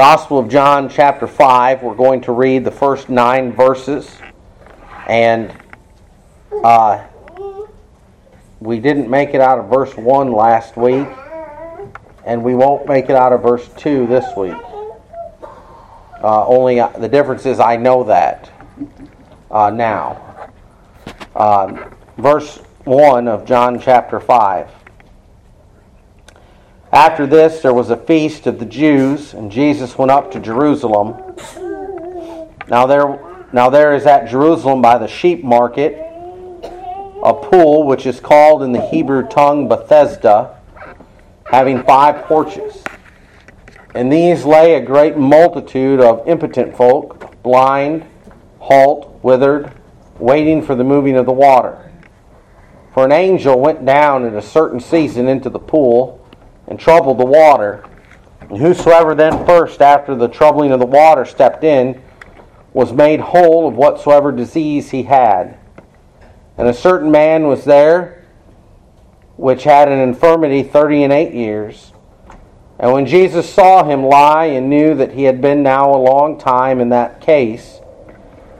Gospel of John, chapter 5. We're going to read the first nine verses. And uh, we didn't make it out of verse 1 last week. And we won't make it out of verse 2 this week. Uh, only uh, the difference is I know that uh, now. Um, verse 1 of John chapter 5. After this, there was a feast of the Jews, and Jesus went up to Jerusalem. Now there, now there is at Jerusalem by the sheep market a pool which is called in the Hebrew tongue Bethesda, having five porches. In these lay a great multitude of impotent folk, blind, halt, withered, waiting for the moving of the water. For an angel went down at a certain season into the pool and troubled the water. And whosoever then first, after the troubling of the water, stepped in, was made whole of whatsoever disease he had. And a certain man was there which had an infirmity thirty and eight years. And when Jesus saw him lie and knew that he had been now a long time in that case,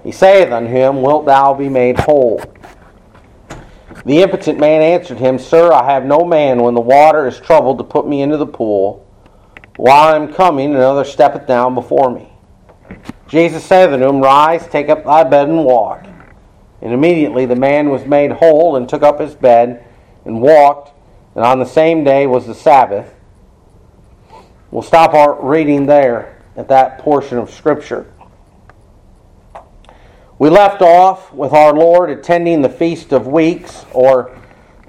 he saith unto him, Wilt thou be made whole? The impotent man answered him, Sir, I have no man when the water is troubled to put me into the pool. While I am coming, another steppeth down before me. Jesus said unto him, Rise, take up thy bed and walk. And immediately the man was made whole and took up his bed and walked. And on the same day was the Sabbath. We'll stop our reading there at that portion of Scripture. We left off with our Lord attending the Feast of Weeks or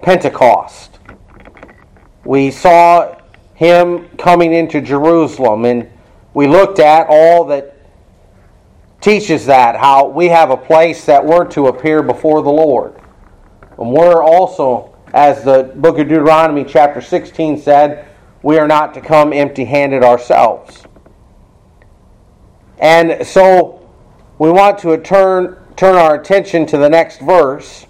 Pentecost. We saw him coming into Jerusalem and we looked at all that teaches that, how we have a place that we're to appear before the Lord. And we're also, as the book of Deuteronomy, chapter 16 said, we are not to come empty handed ourselves. And so we want to turn, turn our attention to the next verse.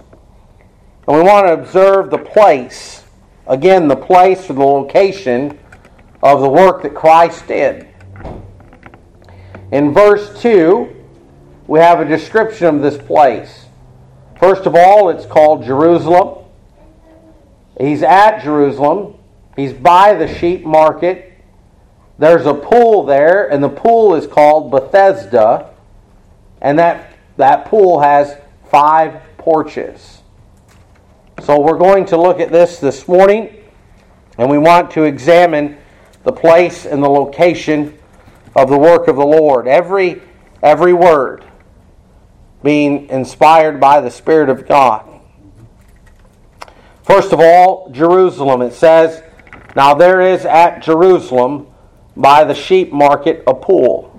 And we want to observe the place, again, the place or the location of the work that Christ did. In verse 2, we have a description of this place. First of all, it's called Jerusalem. He's at Jerusalem. He's by the sheep market. There's a pool there, and the pool is called Bethesda. And that, that pool has five porches. So we're going to look at this this morning, and we want to examine the place and the location of the work of the Lord. Every, every word being inspired by the Spirit of God. First of all, Jerusalem. It says, Now there is at Jerusalem by the sheep market a pool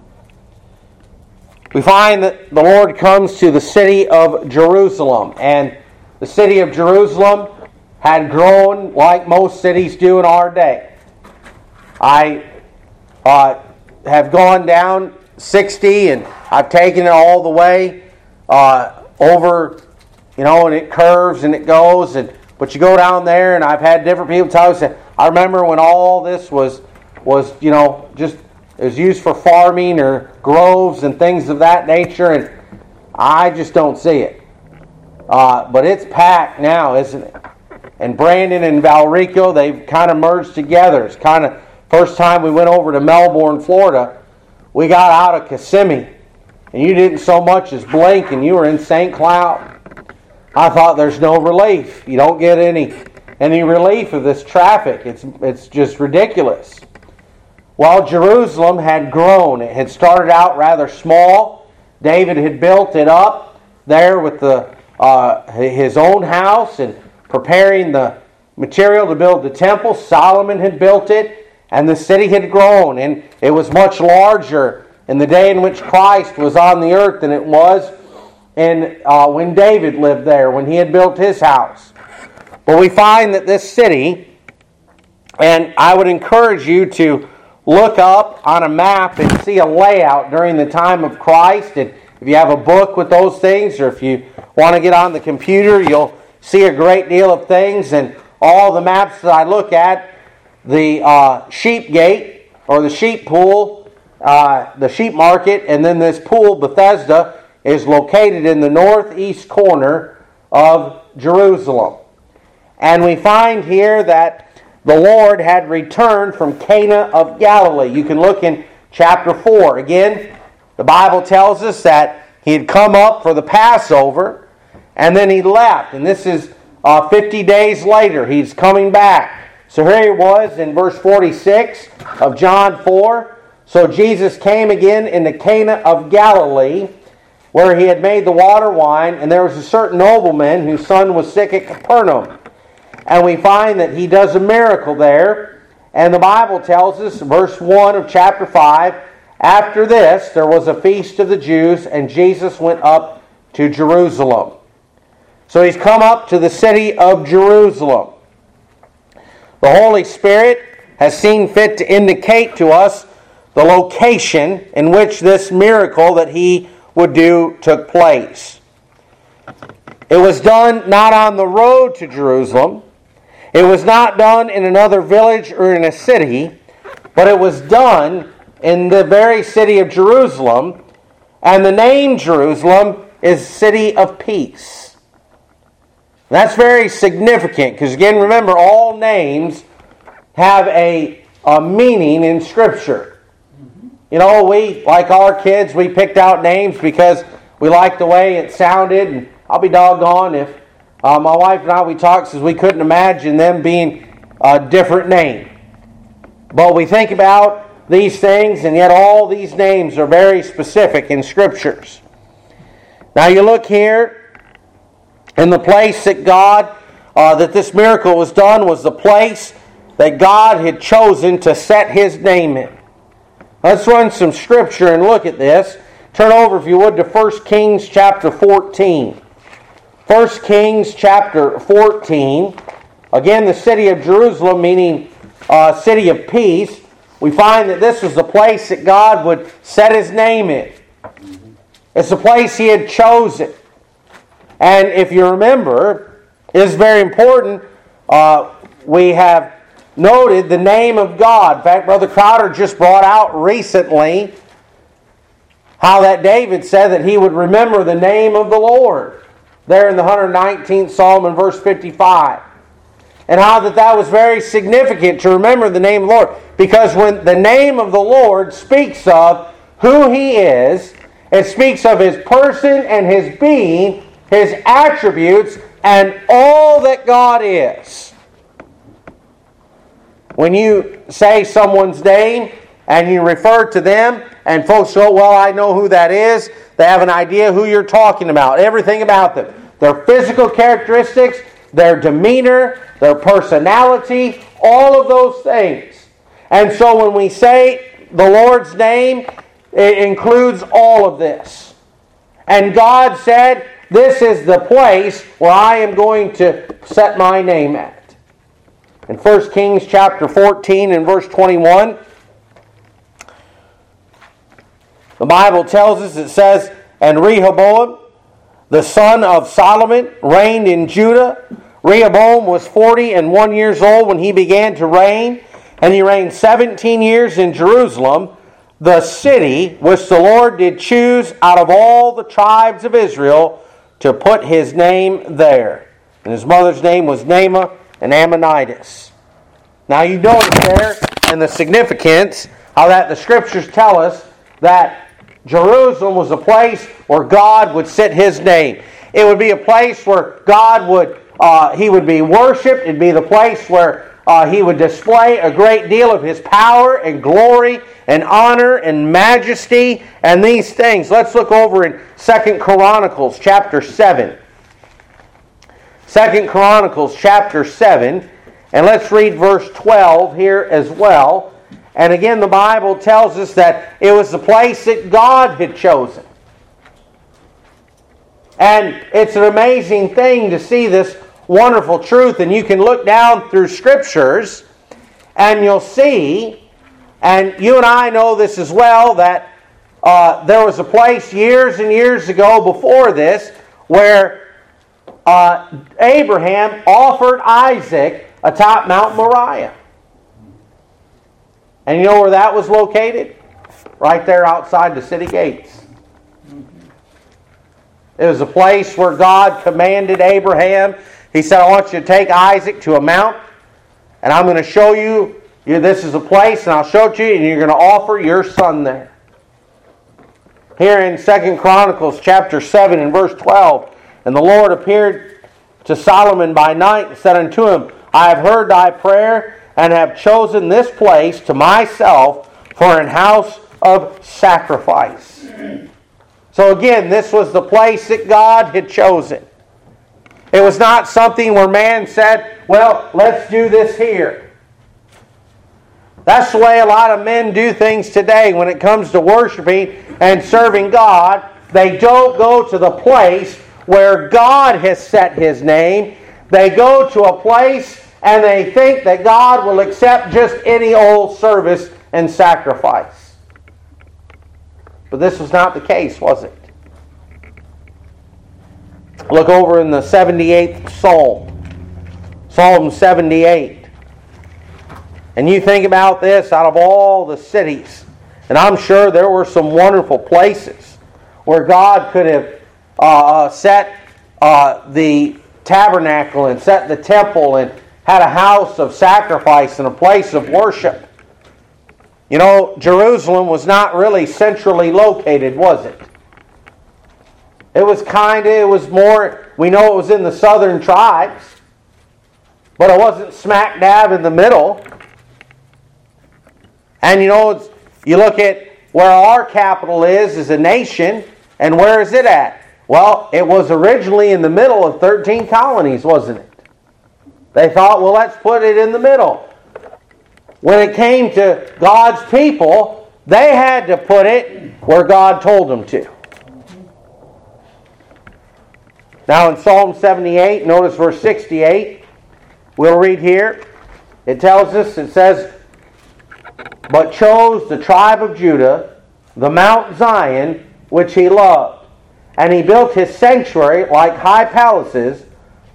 we find that the Lord comes to the city of Jerusalem, and the city of Jerusalem had grown like most cities do in our day. I uh, have gone down 60 and I've taken it all the way uh, over, you know, and it curves and it goes. And but you go down there, and I've had different people tell me. I remember when all this was was you know just it was used for farming or groves and things of that nature, and I just don't see it. Uh, but it's packed now, isn't it? And Brandon and Valrico, they've kind of merged together. It's kind of first time we went over to Melbourne, Florida. We got out of Kissimmee, and you didn't so much as blink, and you were in St. Cloud. I thought there's no relief. You don't get any any relief of this traffic. It's it's just ridiculous. While Jerusalem had grown, it had started out rather small. David had built it up there with the, uh, his own house and preparing the material to build the temple. Solomon had built it, and the city had grown, and it was much larger in the day in which Christ was on the earth than it was in, uh, when David lived there, when he had built his house. But we find that this city, and I would encourage you to look up on a map and see a layout during the time of Christ. And if you have a book with those things, or if you want to get on the computer, you'll see a great deal of things. And all the maps that I look at, the uh, sheep gate or the sheep pool uh, the sheep market, and then this pool, Bethesda, is located in the northeast corner of Jerusalem. And we find here that the Lord had returned from Cana of Galilee. You can look in chapter 4. Again, the Bible tells us that he had come up for the Passover and then he left. And this is uh, 50 days later. He's coming back. So here he was in verse 46 of John 4. So Jesus came again into Cana of Galilee, where he had made the water wine, and there was a certain nobleman whose son was sick at Capernaum. And we find that he does a miracle there. And the Bible tells us, verse 1 of chapter 5, after this there was a feast of the Jews, and Jesus went up to Jerusalem. So he's come up to the city of Jerusalem. The Holy Spirit has seen fit to indicate to us the location in which this miracle that he would do took place. It was done not on the road to Jerusalem, it was not done in another village or in a city, but it was done in the very city of Jerusalem. And the name Jerusalem is City of Peace. That's very significant because, again, remember, all names have a, a meaning in Scripture. You know, we, like our kids, we picked out names because we liked the way it sounded. And I'll be doggone if uh, my wife and I, we talked because we couldn't imagine them being a different name. But we think about these things, and yet all these names are very specific in scriptures. Now you look here, in the place that God, uh, that this miracle was done, was the place that God had chosen to set His name in. Let's run some scripture and look at this. Turn over, if you would, to 1 Kings chapter 14. 1 Kings chapter 14. Again, the city of Jerusalem, meaning uh, city of peace. We find that this was the place that God would set his name in. It's the place he had chosen. And if you remember, it's very important. Uh, we have noted the name of God. In fact, Brother Crowder just brought out recently how that David said that he would remember the name of the Lord there in the 119th Psalm in verse 55. And how that that was very significant to remember the name of the Lord. Because when the name of the Lord speaks of who He is, it speaks of His person and His being, His attributes, and all that God is. When you say someone's name and you refer to them, and folks go, Well, I know who that is, they have an idea who you're talking about, everything about them their physical characteristics, their demeanor, their personality, all of those things. And so when we say the Lord's name, it includes all of this. And God said, This is the place where I am going to set my name at. In 1 Kings chapter 14 and verse 21, the Bible tells us, it says, And Rehoboam the son of Solomon, reigned in Judah. Rehoboam was 40 and 1 years old when he began to reign, and he reigned 17 years in Jerusalem, the city which the Lord did choose out of all the tribes of Israel to put his name there. And his mother's name was Naamah and Ammonitess. Now you notice there in the significance how that the scriptures tell us that Jerusalem was a place where God would sit his name. It would be a place where God would, uh, he would be worshiped. It'd be the place where uh, he would display a great deal of his power and glory and honor and majesty and these things. Let's look over in Second Chronicles chapter 7. Second Chronicles chapter 7. And let's read verse 12 here as well. And again, the Bible tells us that it was the place that God had chosen. And it's an amazing thing to see this wonderful truth. And you can look down through scriptures and you'll see, and you and I know this as well, that uh, there was a place years and years ago before this where uh, Abraham offered Isaac atop Mount Moriah. And you know where that was located? right there outside the city gates. It was a place where God commanded Abraham. He said, I want you to take Isaac to a mount, and I'm going to show you, this is a place, and I'll show it to you, and you're going to offer your son there. Here in Second Chronicles chapter 7 and verse 12, and the Lord appeared to Solomon by night and said unto him, I have heard thy prayer and have chosen this place to myself for an house of sacrifice. So again, this was the place that God had chosen. It was not something where man said, well, let's do this here. That's the way a lot of men do things today when it comes to worshiping and serving God. They don't go to the place where God has set his name. They go to a place and they think that God will accept just any old service and sacrifice. But this was not the case, was it? Look over in the 78th Psalm, Psalm 78. And you think about this out of all the cities, and I'm sure there were some wonderful places where God could have uh, uh, set uh, the tabernacle and set the temple and had a house of sacrifice and a place of worship. You know, Jerusalem was not really centrally located, was it? It was kind of, it was more, we know it was in the southern tribes, but it wasn't smack dab in the middle. And you know, you look at where our capital is as a nation, and where is it at? Well, it was originally in the middle of 13 colonies, wasn't it? They thought, well, let's put it in the middle. When it came to God's people, they had to put it where God told them to. Now in Psalm 78, notice verse 68. We'll read here. It tells us, it says, But chose the tribe of Judah, the Mount Zion, which he loved and he built his sanctuary like high palaces,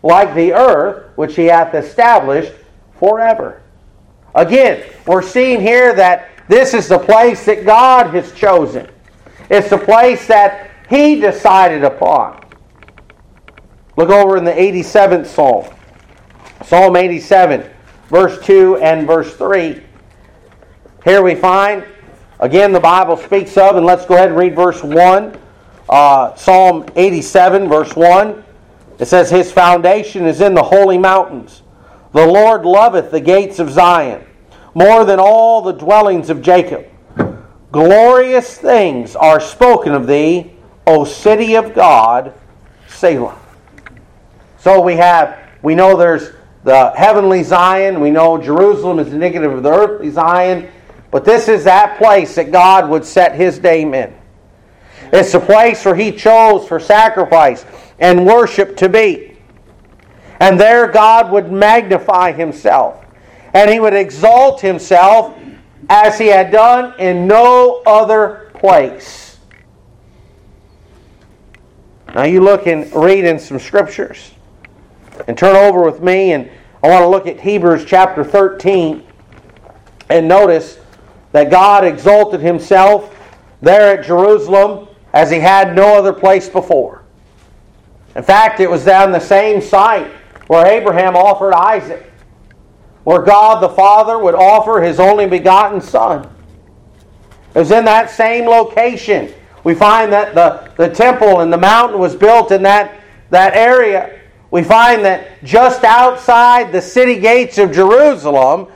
like the earth which he hath established forever. Again, we're seeing here that this is the place that God has chosen. It's the place that he decided upon. Look over in the 87th Psalm. Psalm 87, verse 2 and verse 3. Here we find, again, the Bible speaks of, and let's go ahead and read verse 1 uh, Psalm 87, verse 1. It says, His foundation is in the holy mountains. The Lord loveth the gates of Zion more than all the dwellings of Jacob. Glorious things are spoken of thee, O city of God, Selah. So we have, we know there's the heavenly Zion. We know Jerusalem is indicative of the earthly Zion. But this is that place that God would set his name in. It's the place where he chose for sacrifice and worship to be. And there God would magnify himself. And he would exalt himself as he had done in no other place. Now you look and read in some scriptures. And turn over with me and I want to look at Hebrews chapter 13 and notice that God exalted himself there at Jerusalem as he had no other place before. In fact, it was down the same site where Abraham offered Isaac, where God the Father would offer his only begotten Son. It was in that same location. We find that the, the temple and the mountain was built in that, that area. We find that just outside the city gates of Jerusalem,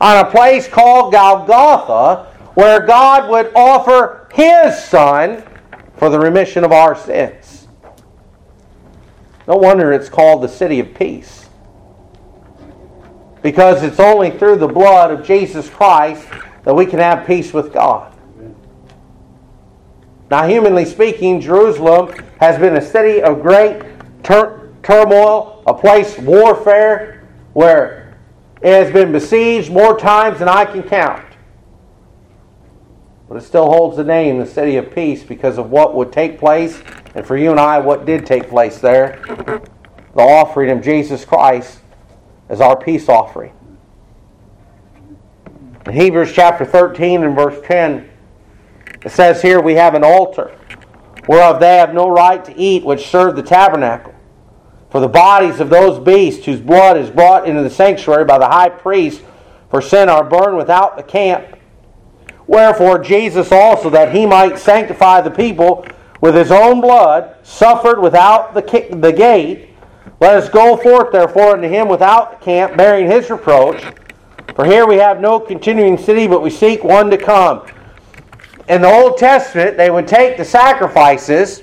on a place called Golgotha, where God would offer his Son for the remission of our sins. No wonder it's called the city of peace. Because it's only through the blood of Jesus Christ that we can have peace with God. Now, humanly speaking, Jerusalem has been a city of great tur- turmoil, a place warfare where it has been besieged more times than I can count. But it still holds the name, the city of peace, because of what would take place, and for you and I, what did take place there the offering of Jesus Christ as our peace offering. In Hebrews chapter 13 and verse 10, It says here we have an altar, whereof they have no right to eat which serve the tabernacle. For the bodies of those beasts whose blood is brought into the sanctuary by the high priest for sin are burned without the camp. Wherefore Jesus also, that he might sanctify the people with his own blood, suffered without the, the gate. Let us go forth therefore unto him without the camp, bearing his reproach. For here we have no continuing city, but we seek one to come. In the Old Testament, they would take the sacrifices,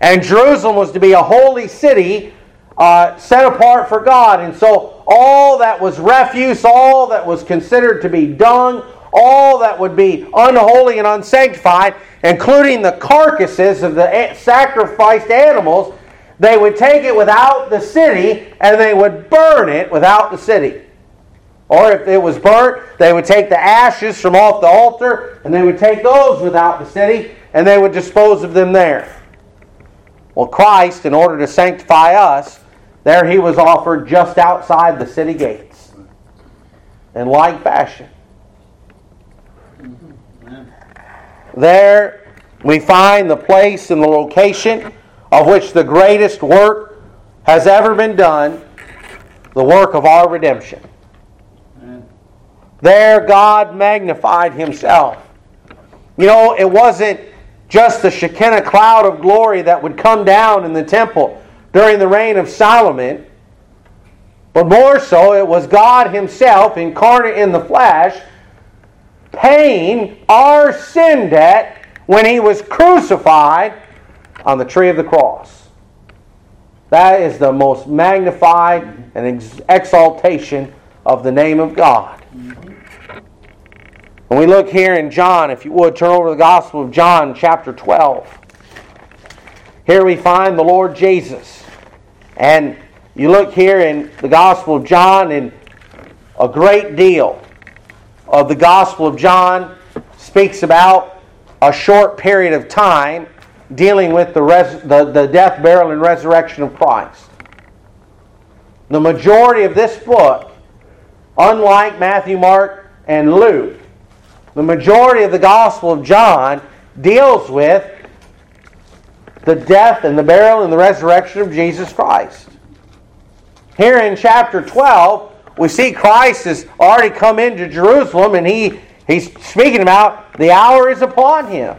and Jerusalem was to be a holy city uh, set apart for God. And so all that was refuse, all that was considered to be dung, all that would be unholy and unsanctified, including the carcasses of the sacrificed animals, they would take it without the city and they would burn it without the city. Or if it was burnt, they would take the ashes from off the altar and they would take those without the city and they would dispose of them there. Well, Christ, in order to sanctify us, there he was offered just outside the city gates. In like fashion. There we find the place and the location of which the greatest work has ever been done the work of our redemption. There, God magnified Himself. You know, it wasn't just the Shekinah cloud of glory that would come down in the temple during the reign of Solomon, but more so, it was God Himself incarnate in the flesh paying our sin debt when he was crucified on the tree of the cross. That is the most magnified and ex- exaltation of the name of God. When we look here in John, if you would turn over the Gospel of John, chapter 12. Here we find the Lord Jesus. And you look here in the Gospel of John, and a great deal of the Gospel of John speaks about a short period of time dealing with the, res- the, the death, burial, and resurrection of Christ. The majority of this book, unlike Matthew, Mark, and Luke, the majority of the Gospel of John deals with the death and the burial and the resurrection of Jesus Christ. Here in chapter 12, we see Christ has already come into Jerusalem and he, he's speaking about the hour is upon him.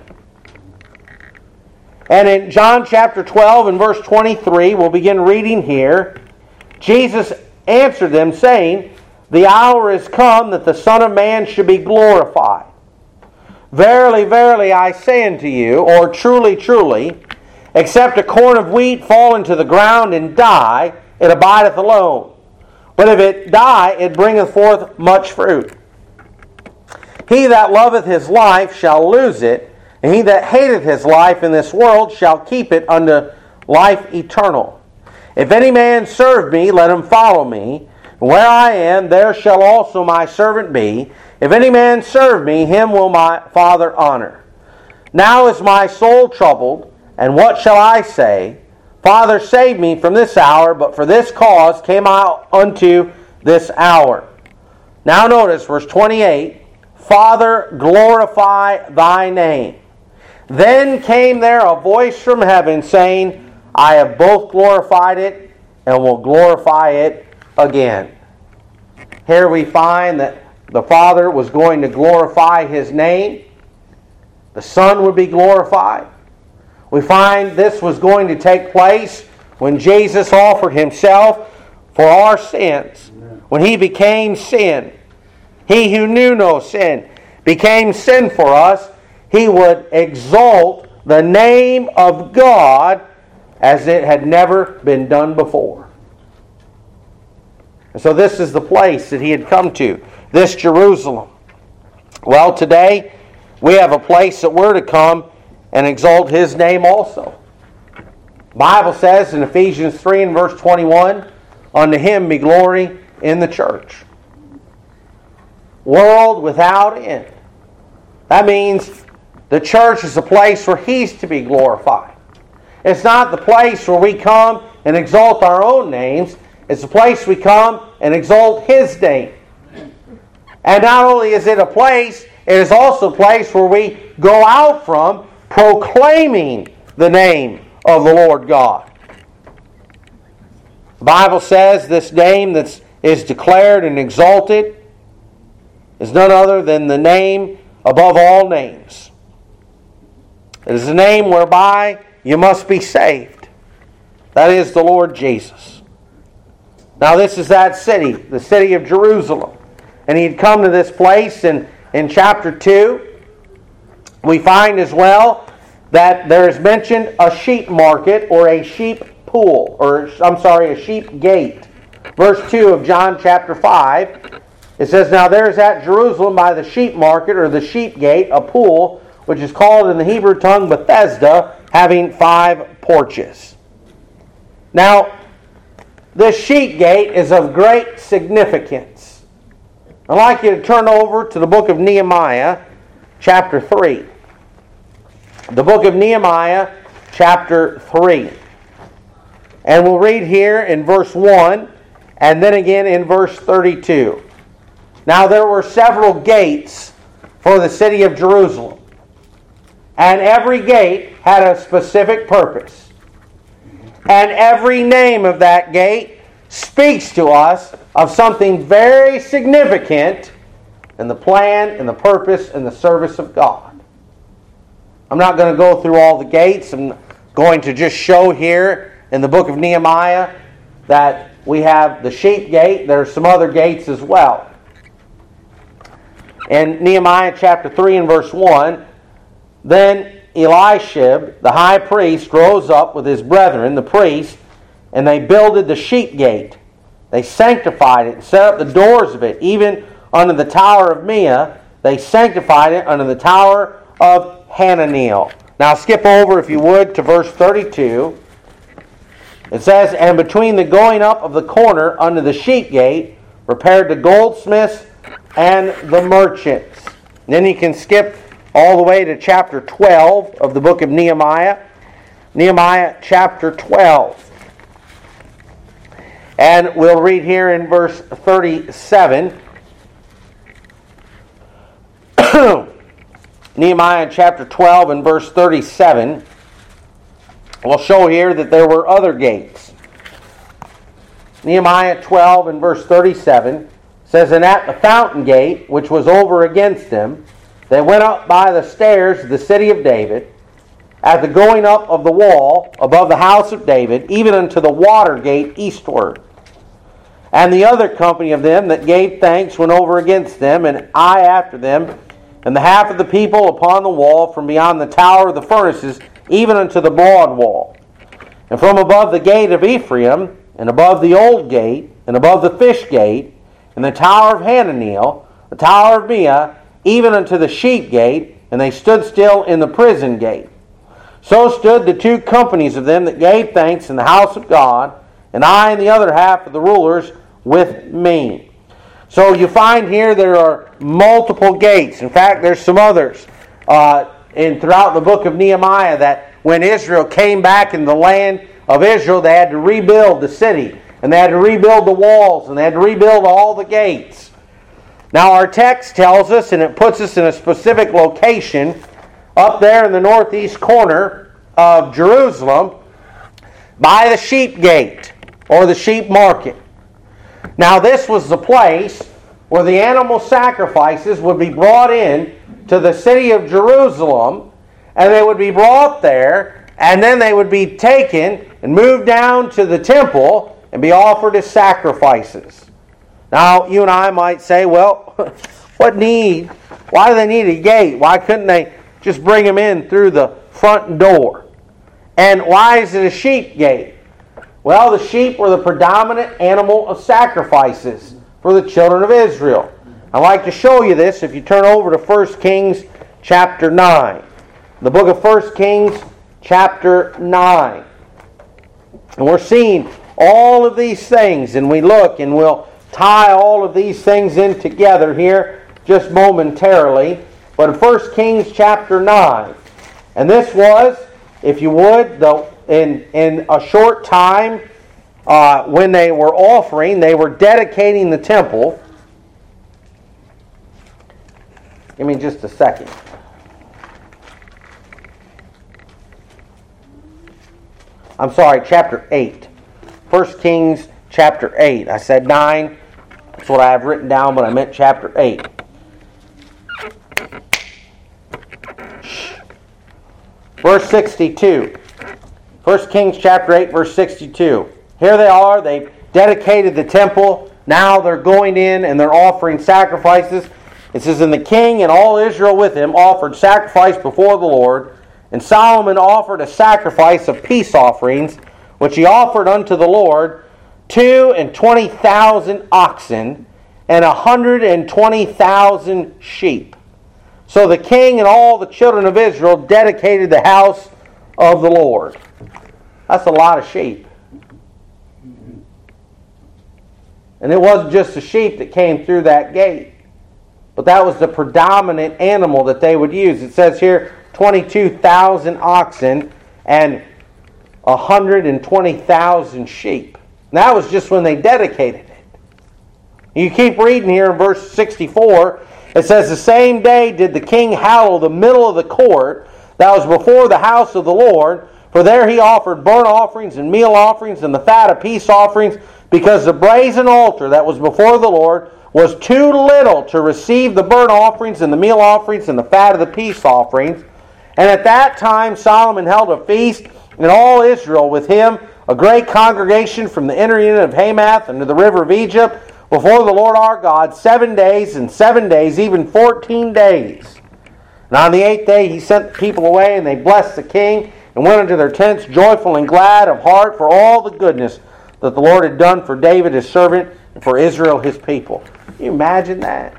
And in John chapter 12 and verse 23, we'll begin reading here. Jesus answered them, saying, The hour is come that the Son of Man should be glorified. Verily, verily, I say unto you, or truly, truly, except a corn of wheat fall into the ground and die, it abideth alone. But if it die, it bringeth forth much fruit. He that loveth his life shall lose it, and he that hateth his life in this world shall keep it unto life eternal. If any man serve me, let him follow me. Where I am, there shall also my servant be. If any man serve me, him will my Father honor. Now is my soul troubled, and what shall I say? Father, save me from this hour, but for this cause came I unto this hour. Now notice verse 28 Father, glorify thy name. Then came there a voice from heaven saying, I have both glorified it and will glorify it again. Here we find that the Father was going to glorify his name, the Son would be glorified, we find this was going to take place when Jesus offered himself for our sins. When he became sin, he who knew no sin became sin for us, he would exalt the name of God as it had never been done before. And so, this is the place that he had come to, this Jerusalem. Well, today we have a place that we're to come and exalt his name also. Bible says in Ephesians 3 and verse 21, unto him be glory in the church. World without end. That means the church is a place where he's to be glorified. It's not the place where we come and exalt our own names. It's the place we come and exalt his name. And not only is it a place, it is also a place where we go out from proclaiming the name of the Lord God. The Bible says this name that is declared and exalted is none other than the name above all names. It is a name whereby you must be saved. That is the Lord Jesus. Now, this is that city, the city of Jerusalem. And he had come to this place in, in chapter 2. We find as well that there is mentioned a sheep market or a sheep pool, or I'm sorry, a sheep gate. Verse 2 of John chapter 5. It says, Now there is at Jerusalem by the sheep market or the sheep gate a pool, which is called in the Hebrew tongue Bethesda, having five porches. Now, this sheep gate is of great significance. I'd like you to turn over to the book of Nehemiah, chapter 3 the book of Nehemiah, chapter 3. And we'll read here in verse 1 and then again in verse 32. Now there were several gates for the city of Jerusalem, and every gate had a specific purpose. And every name of that gate speaks to us of something very significant in the plan and the purpose and the service of God. I'm not going to go through all the gates. I'm going to just show here in the book of Nehemiah that we have the sheep gate. There are some other gates as well. In Nehemiah chapter 3 and verse 1, then Eliashib, the high priest, rose up with his brethren, the priests, and they builded the sheep gate. They sanctified it and set up the doors of it, even under the tower of Meah. They sanctified it under the tower of Hananiel. Now skip over, if you would, to verse 32. It says, And between the going up of the corner under the sheep gate, repaired the goldsmiths and the merchants. And then you can skip all the way to chapter 12 of the book of Nehemiah. Nehemiah chapter 12. And we'll read here in verse 37. Nehemiah chapter 12 and verse 37 will show here that there were other gates. Nehemiah 12 and verse 37 says, And at the fountain gate, which was over against them, they went up by the stairs to the city of David, at the going up of the wall above the house of David, even unto the water gate eastward. And the other company of them that gave thanks went over against them, and I after them, and the half of the people upon the wall from beyond the tower of the furnaces, even unto the broad wall. And from above the gate of Ephraim, and above the old gate, and above the fish gate, and the tower of Hananiel, the tower of Meah, even unto the sheep gate, and they stood still in the prison gate. So stood the two companies of them that gave thanks in the house of God, and I and the other half of the rulers with me. So you find here there are multiple gates. In fact, there's some others uh, in throughout the book of Nehemiah that when Israel came back in the land of Israel, they had to rebuild the city and they had to rebuild the walls and they had to rebuild all the gates. Now our text tells us, and it puts us in a specific location up there in the northeast corner of Jerusalem by the sheep gate or the sheep market. Now, this was the place where the animal sacrifices would be brought in to the city of Jerusalem, and they would be brought there, and then they would be taken and moved down to the temple and be offered as sacrifices. Now, you and I might say, well, what need? Why do they need a gate? Why couldn't they just bring them in through the front door? And why is it a sheep gate? Well, the sheep were the predominant animal of sacrifices for the children of Israel. I'd like to show you this if you turn over to 1 Kings chapter 9. The book of 1 Kings chapter 9. And we're seeing all of these things, and we look and we'll tie all of these things in together here just momentarily. But in 1 Kings chapter 9, and this was, if you would, the in, in a short time, uh, when they were offering, they were dedicating the temple. Give me just a second. I'm sorry, chapter 8. 1 Kings chapter 8. I said 9. That's what I have written down, but I meant chapter 8. Verse 62. 1 Kings chapter 8, verse 62. Here they are. They dedicated the temple. Now they're going in and they're offering sacrifices. It says, And the king and all Israel with him offered sacrifice before the Lord. And Solomon offered a sacrifice of peace offerings, which he offered unto the Lord two and twenty thousand oxen and a hundred and twenty thousand sheep. So the king and all the children of Israel dedicated the house of the Lord. That's a lot of sheep. And it wasn't just the sheep that came through that gate, but that was the predominant animal that they would use. It says here 22,000 oxen and 120,000 sheep. And that was just when they dedicated it. You keep reading here in verse 64. It says, The same day did the king hallow the middle of the court that was before the house of the Lord, for there he offered burnt offerings and meal offerings and the fat of peace offerings, because the brazen altar that was before the Lord was too little to receive the burnt offerings and the meal offerings and the fat of the peace offerings. And at that time Solomon held a feast, and all Israel with him, a great congregation from the inner unit of Hamath unto the river of Egypt, before the Lord our God, seven days and seven days, even fourteen days. And on the eighth day he sent the people away, and they blessed the king, and went into their tents joyful and glad of heart for all the goodness that the Lord had done for David his servant, and for Israel his people. Can you imagine that?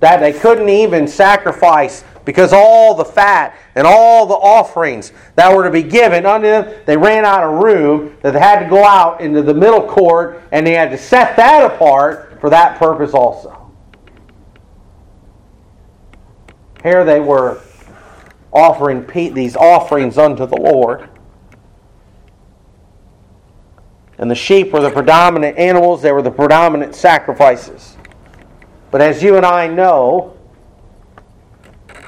That they couldn't even sacrifice because all the fat and all the offerings that were to be given unto them, they ran out of room, that they had to go out into the middle court and they had to set that apart for that purpose also. Here they were offering these offerings unto the Lord. And the sheep were the predominant animals, they were the predominant sacrifices. But as you and I know,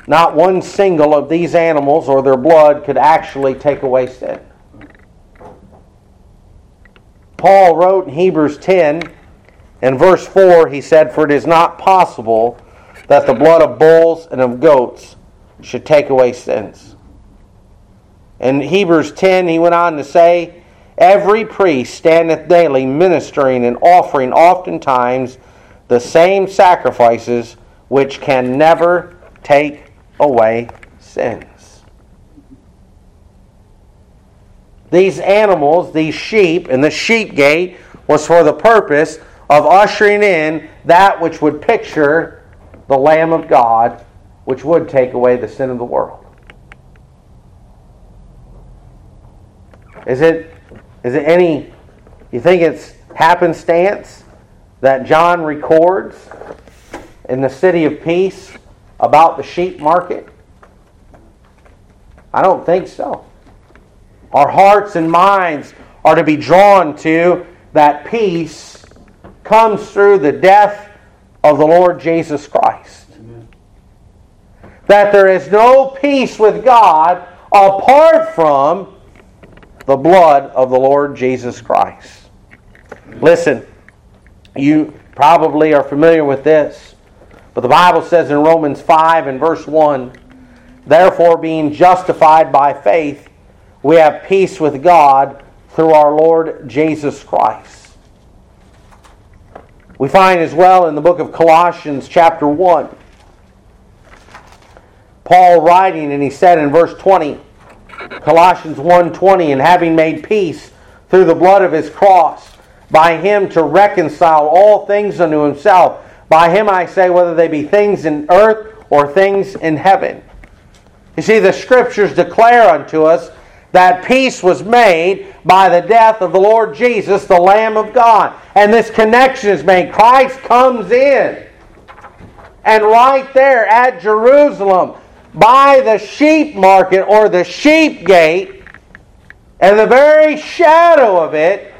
not one single of these animals or their blood could actually take away sin. Paul wrote in Hebrews 10, in verse 4, he said, For it is not possible that the blood of bulls and of goats should take away sins. In Hebrews 10, he went on to say, Every priest standeth daily ministering and offering oftentimes the same sacrifices which can never take away sins. These animals, these sheep, and the sheep gate was for the purpose of ushering in that which would picture the Lamb of God, which would take away the sin of the world. Is it, is it any, you think it's happenstance that John records in the city of peace about the sheep market? I don't think so. Our hearts and minds are to be drawn to that peace comes through the death of the Lord Jesus Christ. That there is no peace with God apart from the blood of the Lord Jesus Christ. Listen, you probably are familiar with this. But the Bible says in Romans 5 and verse 1 Therefore, being justified by faith, we have peace with God through our Lord Jesus Christ. We find as well in the book of Colossians, chapter 1, Paul writing, and he said in verse 20, Colossians 1:20, and having made peace through the blood of his cross, by him to reconcile all things unto himself by him I say, whether they be things in earth or things in heaven. You see, the scriptures declare unto us that peace was made by the death of the Lord Jesus, the Lamb of God. And this connection is made. Christ comes in. And right there at Jerusalem, by the sheep market or the sheep gate, and the very shadow of it,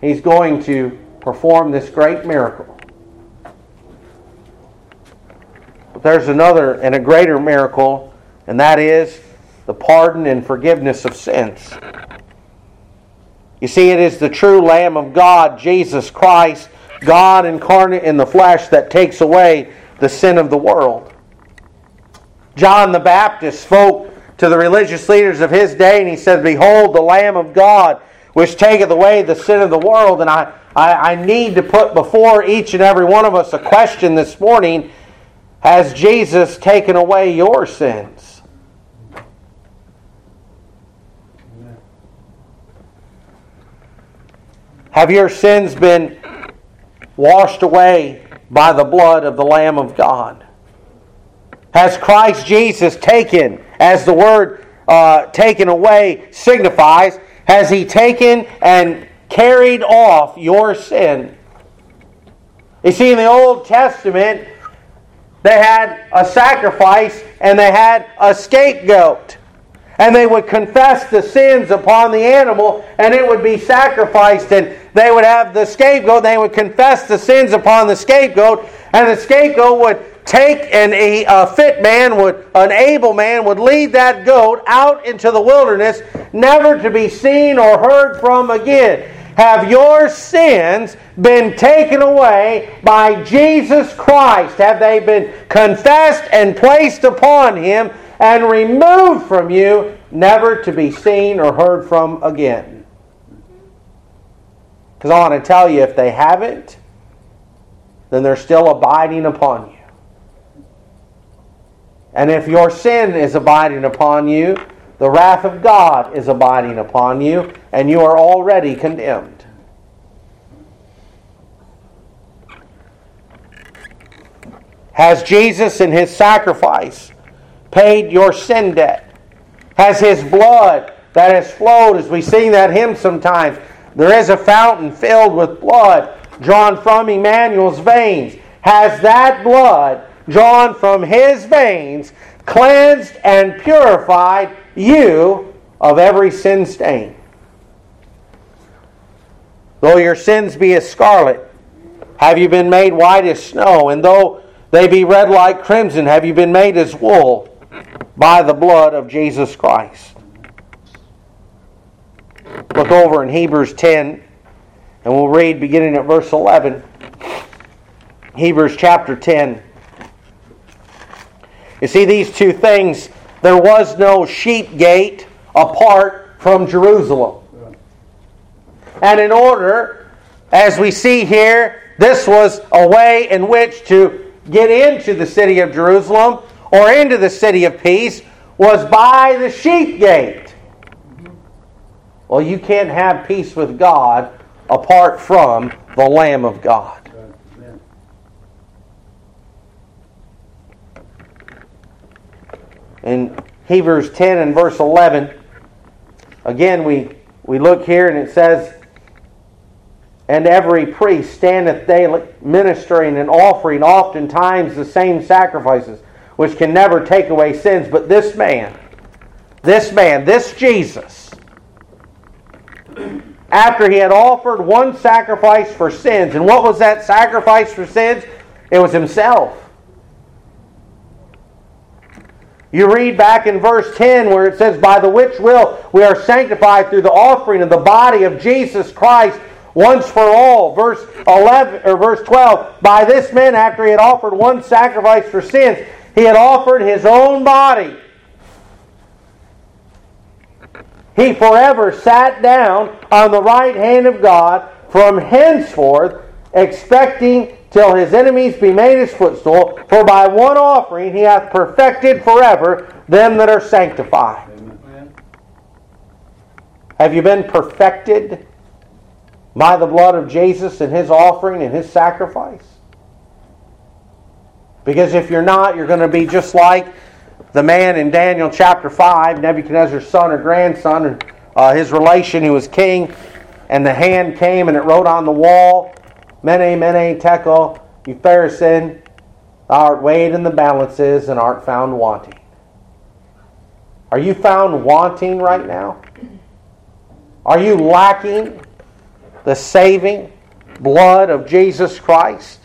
he's going to perform this great miracle. But there's another and a greater miracle, and that is the pardon and forgiveness of sins. You see, it is the true Lamb of God, Jesus Christ, God incarnate in the flesh, that takes away the sin of the world. John the Baptist spoke to the religious leaders of his day, and he said, Behold, the Lamb of God, which taketh away the sin of the world. And I, I, I need to put before each and every one of us a question this morning Has Jesus taken away your sins? Have your sins been washed away by the blood of the Lamb of God? Has Christ Jesus taken, as the word uh, taken away signifies, has he taken and carried off your sin? You see, in the Old Testament, they had a sacrifice and they had a scapegoat. And they would confess the sins upon the animal and it would be sacrificed. And they would have the scapegoat, they would confess the sins upon the scapegoat, and the scapegoat would take and a, a, fit man would an able man would lead that goat out into the wilderness never to be seen or heard from again. Have your sins been taken away by jesus christ? Have they been confessed and placed upon him and removed from you never to be seen or heard from again? Because i want to tell you if they haven't then they're still abiding upon you and if your sin is abiding upon you, the wrath of God is abiding upon you, and you are already condemned. Has Jesus in his sacrifice paid your sin debt? Has his blood that has flowed, as we sing that hymn sometimes, there is a fountain filled with blood drawn from Emmanuel's veins. Has that blood drawn from his veins, cleansed and purified you of every sin stain. Though your sins be as scarlet, have you been made white as snow, and though they be red like crimson, have you been made as wool by the blood of Jesus Christ. Look over in Hebrews 10, and we'll read beginning at verse 11. Hebrews chapter 10. You see, these two things, there was no sheep gate apart from Jerusalem. And in order, as we see here, this was a way in which to get into the city of Jerusalem or into the city of peace was by the sheep gate. Well, you can't have peace with God apart from the Lamb of God. In Hebrews 10 and verse 11, again, we, we look here and it says, And every priest standeth daily ministering and offering oftentimes the same sacrifices, which can never take away sins. But this man, this man, this Jesus, after he had offered one sacrifice for sins, and what was that sacrifice for sins? It was himself. You read back in verse 10 where it says, By the which will we are sanctified through the offering of the body of Jesus Christ once for all. Verse 11 or verse 12, by this man after he had offered one sacrifice for sins, he had offered his own body. He forever sat down on the right hand of God from henceforth, expecting till his enemies be made his footstool. For by one offering he hath perfected forever them that are sanctified. Have you been perfected by the blood of Jesus and his offering and his sacrifice? Because if you're not, you're going to be just like the man in Daniel chapter 5, Nebuchadnezzar's son or grandson, uh, his relation who was king, and the hand came and it wrote on the wall, Mene, mene, tekel, upharsin, thou art weighed in the balances and art found wanting. Are you found wanting right now? Are you lacking the saving blood of Jesus Christ?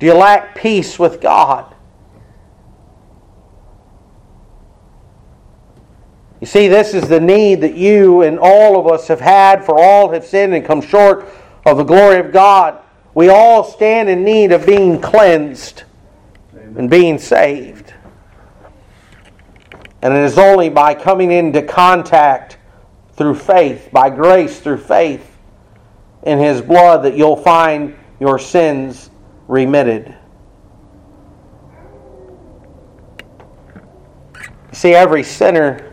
Do you lack peace with God? You see, this is the need that you and all of us have had, for all have sinned and come short of the glory of God. We all stand in need of being cleansed and being saved. And it is only by coming into contact through faith, by grace through faith in His blood, that you'll find your sins remitted. See, every sinner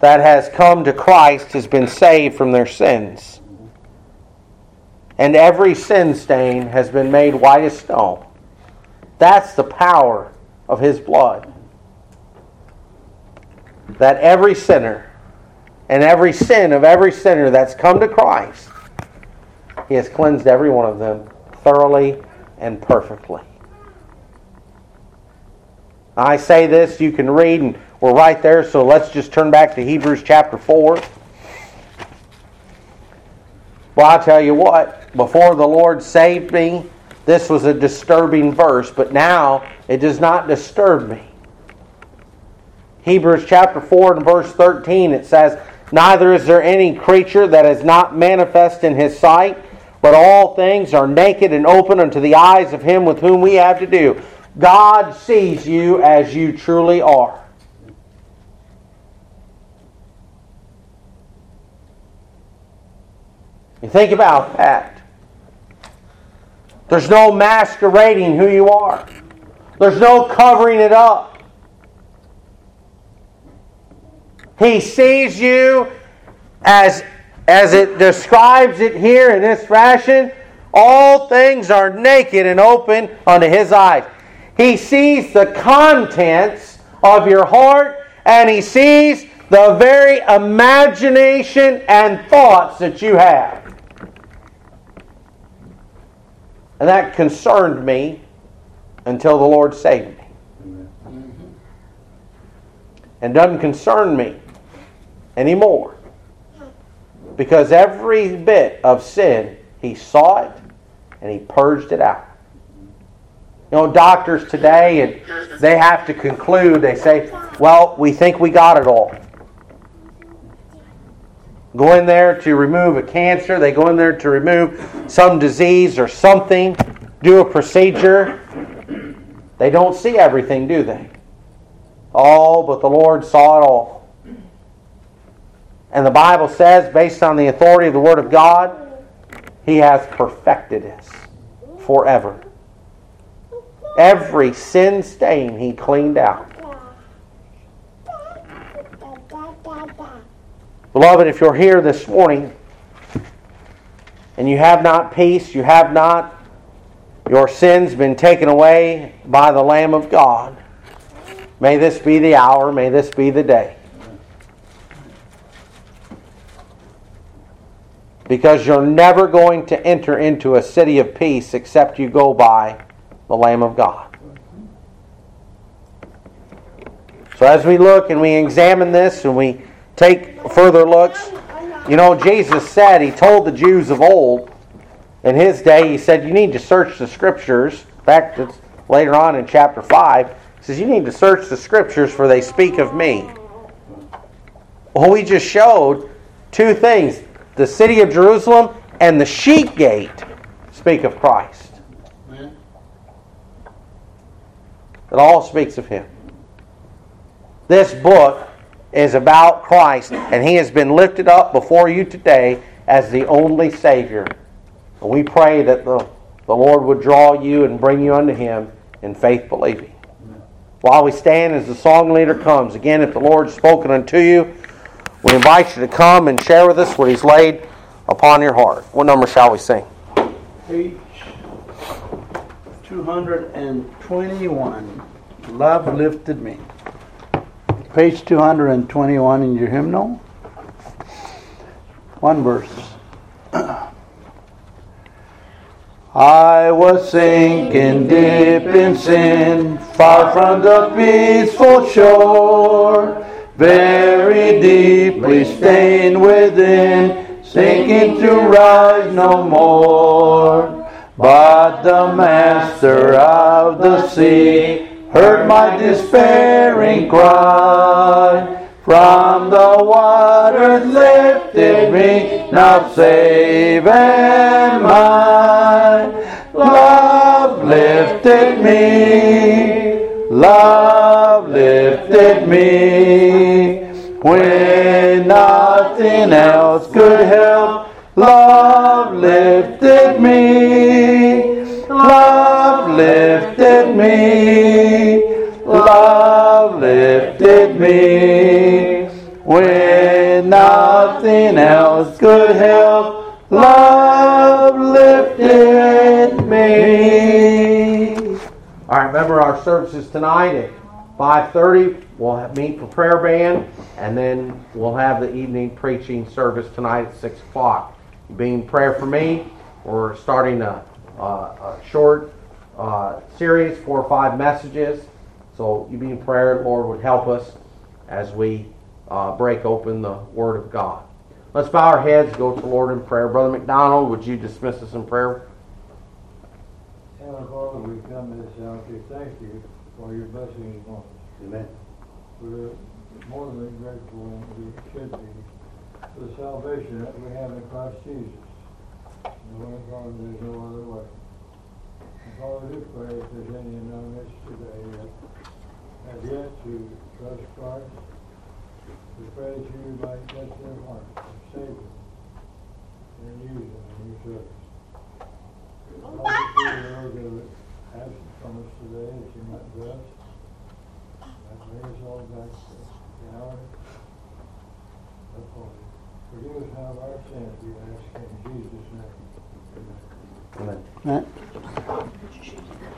that has come to Christ has been saved from their sins. And every sin stain has been made white as snow. That's the power of His blood. That every sinner and every sin of every sinner that's come to Christ, He has cleansed every one of them thoroughly and perfectly. I say this, you can read, and we're right there, so let's just turn back to Hebrews chapter 4. Well, I'll tell you what, before the Lord saved me, this was a disturbing verse, but now it does not disturb me. Hebrews chapter 4 and verse 13, it says, Neither is there any creature that is not manifest in his sight, but all things are naked and open unto the eyes of him with whom we have to do. God sees you as you truly are. You think about that. There's no masquerading who you are. There's no covering it up. He sees you as, as it describes it here in this fashion. All things are naked and open unto his eyes. He sees the contents of your heart and he sees the very imagination and thoughts that you have. And that concerned me until the Lord saved me. Mm-hmm. And doesn't concern me anymore. Because every bit of sin, He saw it and He purged it out. You know, doctors today, and they have to conclude, they say, well, we think we got it all. Go in there to remove a cancer, they go in there to remove some disease or something, do a procedure. They don't see everything, do they? All, but the Lord saw it all. And the Bible says, based on the authority of the Word of God, He has perfected us forever. Every sin stain he cleaned out. Beloved, if you're here this morning and you have not peace, you have not your sins been taken away by the Lamb of God, may this be the hour, may this be the day. Because you're never going to enter into a city of peace except you go by the Lamb of God. So as we look and we examine this and we take further looks, you know, Jesus said, He told the Jews of old, in His day, He said, you need to search the Scriptures. In fact, it's later on in chapter 5. He says, you need to search the Scriptures for they speak of me. Well, we just showed two things. The city of Jerusalem and the sheep gate speak of Christ. It all speaks of Him. This book is about Christ, and He has been lifted up before you today as the only Savior. And we pray that the, the Lord would draw you and bring you unto Him in faith believing. While we stand as the song leader comes, again, if the Lord's spoken unto you, we invite you to come and share with us what He's laid upon your heart. What number shall we sing? Page 221. Love lifted me. Page 221 in your hymnal. One verse. I was sinking deep in sin, far from the peaceful shore, very deeply stained within, sinking to rise no more. But the master of the sea heard my despairing cry, From the waters lifted me, now save and mine. Love lifted me, love lifted me. When nothing else could help, love lifted me, when nothing else could help. Love lifted me. All right, remember our services tonight at 5:30. We'll meet for prayer band, and then we'll have the evening preaching service tonight at 6 o'clock. Being prayer for me, we're starting a, a, a short uh, series, four or five messages. So you be in prayer, Lord would help us as we uh, break open the Word of God. Let's bow our heads, go to the Lord in prayer. Brother McDonald, would you dismiss us in prayer? Heavenly Father, we come to this hour to thank you for your blessing upon us. Amen. We're more than grateful and we should be for the salvation that we have in Christ Jesus. Knowing, Father, there's no other way. And Father, we do pray if there's any in our midst today that have yet to trust Christ, we pray that you might touch their heart and save them and use them in your service. Father, we pray those that are absent from us today, that you might bless and bring us all back to the hour of holy. Forgive us now of our sins, we ask in Jesus' name. Amen. Amen. Matt?